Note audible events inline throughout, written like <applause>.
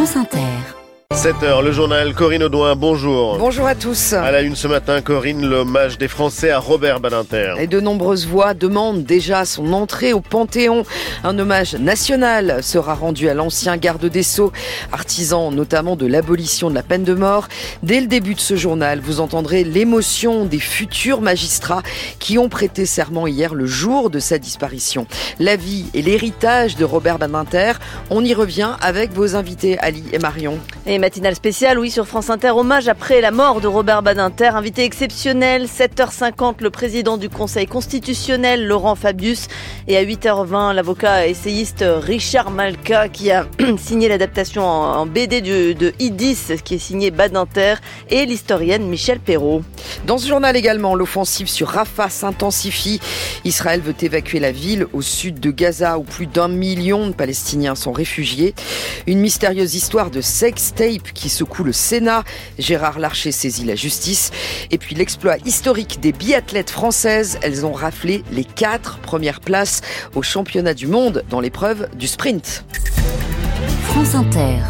France Inter. 7h, le journal Corinne Audouin, bonjour. Bonjour à tous. À la une ce matin, Corinne, l'hommage des Français à Robert Badinter. Et de nombreuses voix demandent déjà son entrée au Panthéon. Un hommage national sera rendu à l'ancien garde des Sceaux, artisan notamment de l'abolition de la peine de mort. Dès le début de ce journal, vous entendrez l'émotion des futurs magistrats qui ont prêté serment hier le jour de sa disparition. La vie et l'héritage de Robert Badinter, on y revient avec vos invités Ali et Marion. Et matinale spéciale, oui, sur France Inter, hommage après la mort de Robert Badinter, invité exceptionnel, 7h50, le président du Conseil constitutionnel, Laurent Fabius, et à 8h20, l'avocat essayiste Richard Malka, qui a <clears throat> signé l'adaptation en BD de Idis, qui est signé Badinter, et l'historienne Michel Perrault. Dans ce journal également, l'offensive sur Rafah s'intensifie. Israël veut évacuer la ville au sud de Gaza, où plus d'un million de Palestiniens sont réfugiés. Une mystérieuse histoire de sextape qui secoue le Sénat. Gérard Larcher saisit la justice. Et puis l'exploit historique des biathlètes françaises. Elles ont raflé les quatre premières places au championnat du monde dans l'épreuve du sprint.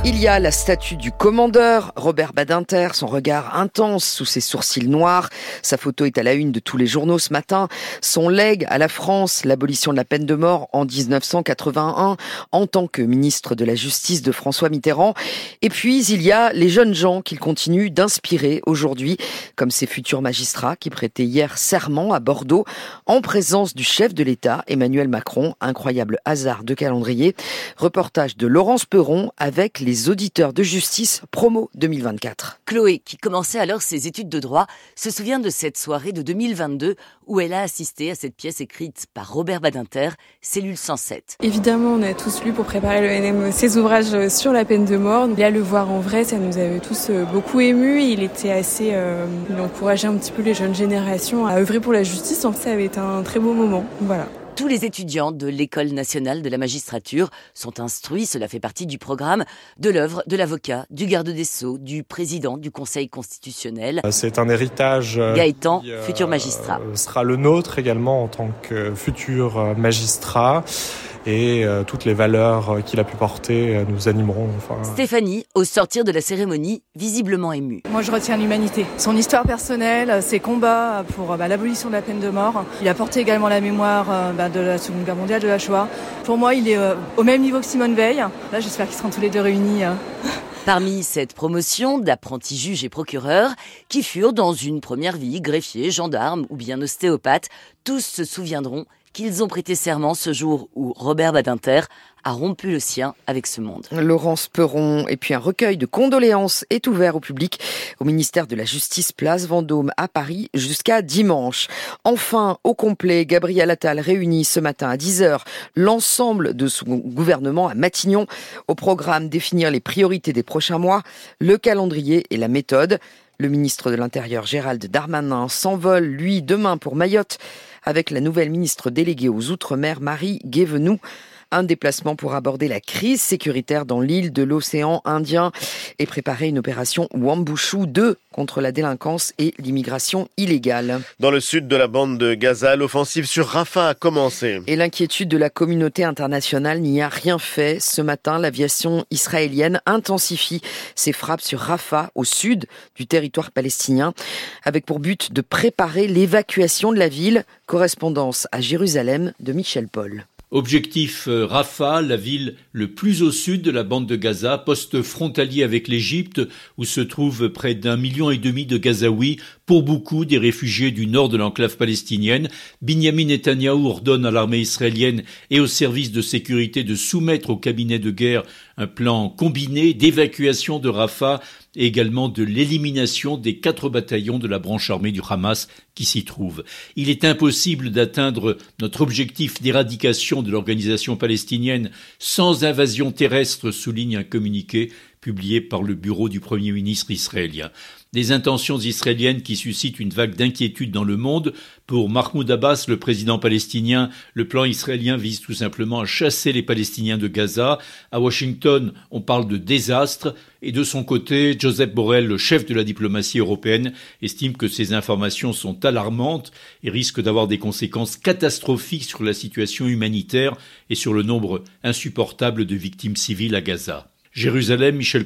Il y a la statue du commandeur, Robert Badinter, son regard intense sous ses sourcils noirs. Sa photo est à la une de tous les journaux ce matin. Son legs à la France, l'abolition de la peine de mort en 1981, en tant que ministre de la Justice de François Mitterrand. Et puis, il y a les jeunes gens qu'il continue d'inspirer aujourd'hui, comme ces futurs magistrats qui prêtaient hier serment à Bordeaux, en présence du chef de l'État, Emmanuel Macron. Incroyable hasard de calendrier. Reportage de Laurence Perron avec les auditeurs de justice promo 2024. Chloé, qui commençait alors ses études de droit, se souvient de cette soirée de 2022 où elle a assisté à cette pièce écrite par Robert Badinter, Cellule 107. Évidemment, on a tous lu pour préparer le NM ses ouvrages sur la peine de mort. Là, le voir en vrai, ça nous avait tous euh, beaucoup émus. Il était assez, euh, il encourageait un petit peu les jeunes générations à œuvrer pour la justice. En fait, ça avait été un très beau moment. Voilà. Tous les étudiants de l'École nationale de la magistrature sont instruits, cela fait partie du programme, de l'œuvre de l'avocat, du garde des sceaux, du président du Conseil constitutionnel. C'est un héritage. Euh, Gaëtan, futur magistrat. sera le nôtre également en tant que futur magistrat et euh, toutes les valeurs euh, qu'il a pu porter euh, nous animeront. Enfin... Stéphanie, au sortir de la cérémonie, visiblement émue. Moi, je retiens l'humanité. Son histoire personnelle, ses combats pour bah, l'abolition de la peine de mort. Il a porté également la mémoire bah, de la Seconde Guerre mondiale, de la Shoah. Pour moi, il est au même niveau que Simone Veil. Là, j'espère qu'ils seront tous les deux réunis. <laughs> Parmi cette promotion d'apprentis juges et procureurs, qui furent dans une première vie greffiers, gendarmes ou bien ostéopathes, tous se souviendront qu'ils ont prêté serment ce jour où Robert Badinter a rompu le sien avec ce monde. Laurence Perron et puis un recueil de condoléances est ouvert au public au ministère de la Justice Place Vendôme à Paris jusqu'à dimanche. Enfin, au complet, Gabriel Attal réunit ce matin à 10h l'ensemble de son gouvernement à Matignon au programme définir les priorités des prochains mois, le calendrier et la méthode. Le ministre de l'Intérieur Gérald Darmanin s'envole, lui, demain pour Mayotte avec la nouvelle ministre déléguée aux Outre-mer, Marie Guévenoux. Un déplacement pour aborder la crise sécuritaire dans l'île de l'océan Indien et préparer une opération Wambushu 2 contre la délinquance et l'immigration illégale. Dans le sud de la bande de Gaza, l'offensive sur Rafah a commencé. Et l'inquiétude de la communauté internationale n'y a rien fait. Ce matin, l'aviation israélienne intensifie ses frappes sur Rafah, au sud du territoire palestinien, avec pour but de préparer l'évacuation de la ville. Correspondance à Jérusalem de Michel Paul. Objectif euh, Rafah, la ville le plus au sud de la bande de Gaza, poste frontalier avec l'Égypte, où se trouvent près d'un million et demi de Gazaouis, pour beaucoup des réfugiés du nord de l'enclave palestinienne. Binyamin Netanyahou ordonne à l'armée israélienne et aux services de sécurité de soumettre au cabinet de guerre un plan combiné d'évacuation de Rafah et également de l'élimination des quatre bataillons de la branche armée du Hamas qui s'y trouvent. Il est impossible d'atteindre notre objectif d'éradication de l'organisation palestinienne sans invasion terrestre, souligne un communiqué publié par le bureau du Premier ministre israélien. Des intentions israéliennes qui suscitent une vague d'inquiétude dans le monde. Pour Mahmoud Abbas, le président palestinien, le plan israélien vise tout simplement à chasser les Palestiniens de Gaza. À Washington, on parle de désastre. Et de son côté, Joseph Borrell, le chef de la diplomatie européenne, estime que ces informations sont alarmantes et risquent d'avoir des conséquences catastrophiques sur la situation humanitaire et sur le nombre insupportable de victimes civiles à Gaza. Jérusalem, Michel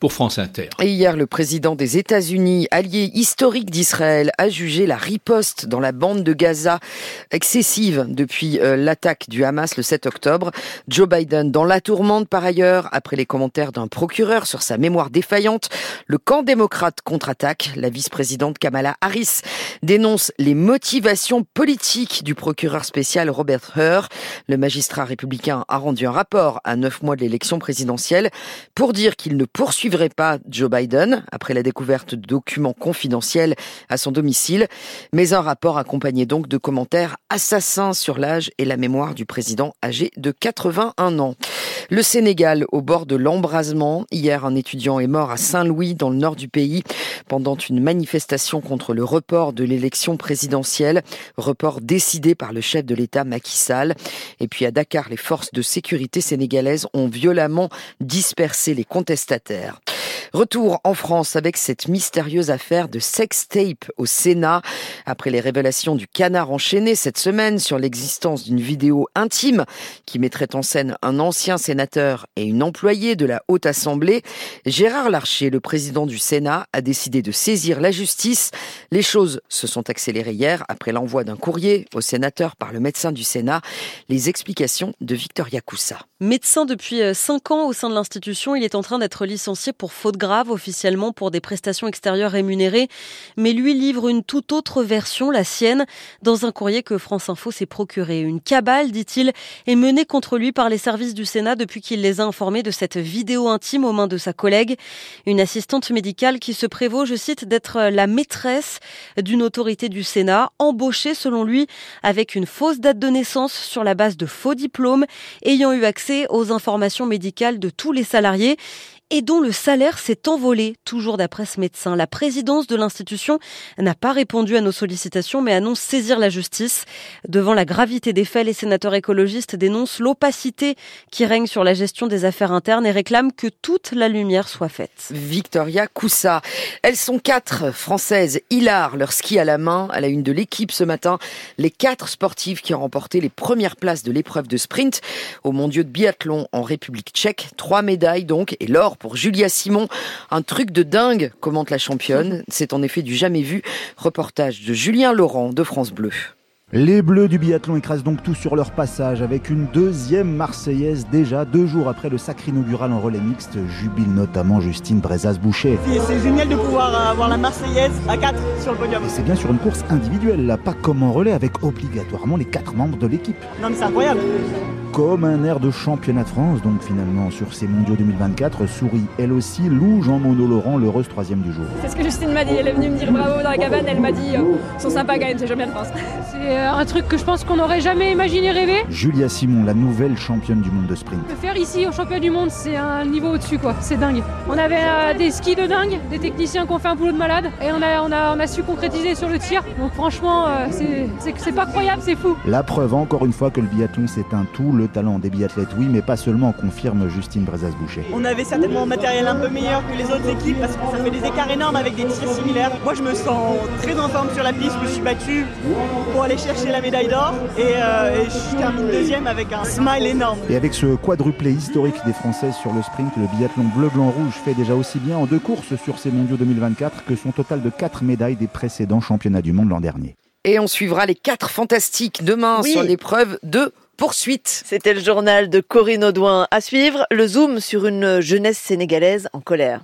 Paulet-Réfi, France Inter. Et hier, le président des États-Unis, allié historique d'Israël, a jugé la riposte dans la bande de Gaza excessive depuis euh, l'attaque du Hamas le 7 octobre. Joe Biden dans la tourmente par ailleurs, après les commentaires d'un procureur sur sa mémoire défaillante. Le camp démocrate contre-attaque. La vice-présidente Kamala Harris dénonce les motivations politiques du procureur spécial Robert Hur. Le magistrat républicain a rendu un rapport à neuf mois de l'élection présidentielle pour dire qu'il ne poursuivra pas Joe Biden après la découverte de documents confidentiels à son domicile, mais un rapport accompagné donc de commentaires assassins sur l'âge et la mémoire du président âgé de 81 ans. Le Sénégal au bord de l'embrasement. Hier, un étudiant est mort à Saint-Louis dans le nord du pays pendant une manifestation contre le report de l'élection présidentielle, report décidé par le chef de l'État Macky Sall. Et puis à Dakar, les forces de sécurité sénégalaises ont violemment dispersé les contestataires. Retour en France avec cette mystérieuse affaire de sex tape au Sénat. Après les révélations du canard enchaîné cette semaine sur l'existence d'une vidéo intime qui mettrait en scène un ancien sénateur et une employée de la Haute Assemblée, Gérard Larcher, le président du Sénat, a décidé de saisir la justice. Les choses se sont accélérées hier après l'envoi d'un courrier au sénateur par le médecin du Sénat. Les explications de Victoria Coussa. Médecin depuis 5 euh, ans au sein de l'institution, il est en train d'être licencié pour faute grave officiellement pour des prestations extérieures rémunérées, mais lui livre une toute autre version, la sienne, dans un courrier que France Info s'est procuré. Une cabale, dit-il, est menée contre lui par les services du Sénat depuis qu'il les a informés de cette vidéo intime aux mains de sa collègue, une assistante médicale qui se prévaut, je cite, d'être la maîtresse d'une autorité du Sénat, embauchée selon lui avec une fausse date de naissance sur la base de faux diplômes, ayant eu accès aux informations médicales de tous les salariés et dont le salaire s'est envolé, toujours d'après ce médecin. La présidence de l'institution n'a pas répondu à nos sollicitations, mais annonce saisir la justice. Devant la gravité des faits, les sénateurs écologistes dénoncent l'opacité qui règne sur la gestion des affaires internes et réclament que toute la lumière soit faite. Victoria Coussa. Elles sont quatre françaises, hilar, leur ski à la main, à la une de l'équipe ce matin. Les quatre sportives qui ont remporté les premières places de l'épreuve de sprint au mondiaux de biathlon en République tchèque. Trois médailles donc et l'or pour Julia Simon. Un truc de dingue, commente la championne. <laughs> C'est en effet du jamais vu. Reportage de Julien Laurent de France Bleu. Les Bleus du biathlon écrasent donc tout sur leur passage avec une deuxième Marseillaise déjà deux jours après le sacre inaugural en relais mixte, jubile notamment Justine Brezas-Boucher. C'est génial de pouvoir avoir la Marseillaise à 4 sur le podium. Et c'est bien sur une course individuelle, là, pas comme en relais avec obligatoirement les quatre membres de l'équipe. Non mais c'est incroyable comme un air de championnat de France, donc finalement sur ces mondiaux 2024, sourit elle aussi Lou Jean-Mono Laurent, l'heureuse troisième du jour. C'est ce que Justine m'a dit, elle est venue me dire bravo dans la cabane, elle m'a dit euh, sont sympas quand même, c'est jamais de France. C'est euh, un truc que je pense qu'on n'aurait jamais imaginé rêver. Julia Simon, la nouvelle championne du monde de sprint. Le faire ici au championnat du monde, c'est un niveau au-dessus quoi, c'est dingue. On avait euh, des skis de dingue, des techniciens qui ont fait un boulot de malade et on a, on a, on a su concrétiser sur le tir. Donc franchement, c'est pas croyable, c'est fou. La preuve encore une fois que le biathlon c'est un tout, le talent des biathlètes oui, mais pas seulement, confirme Justine Brezas-Boucher. On avait certainement un matériel un peu meilleur que les autres équipes parce que ça fait des écarts énormes avec des tirs similaires. Moi, je me sens très en forme sur la piste. Je me suis battu pour aller chercher la médaille d'or et, euh, je termine deuxième avec un smile énorme. Et avec ce quadruplé historique des Françaises sur le sprint, le biathlon bleu-blanc-rouge fait déjà aussi bien en deux courses sur ces mondiaux 2024 que son total de quatre médailles des précédents championnats du monde l'an dernier. Et on suivra les quatre fantastiques demain sur l'épreuve de poursuite. C'était le journal de Corinne Audouin. À suivre, le zoom sur une jeunesse sénégalaise en colère.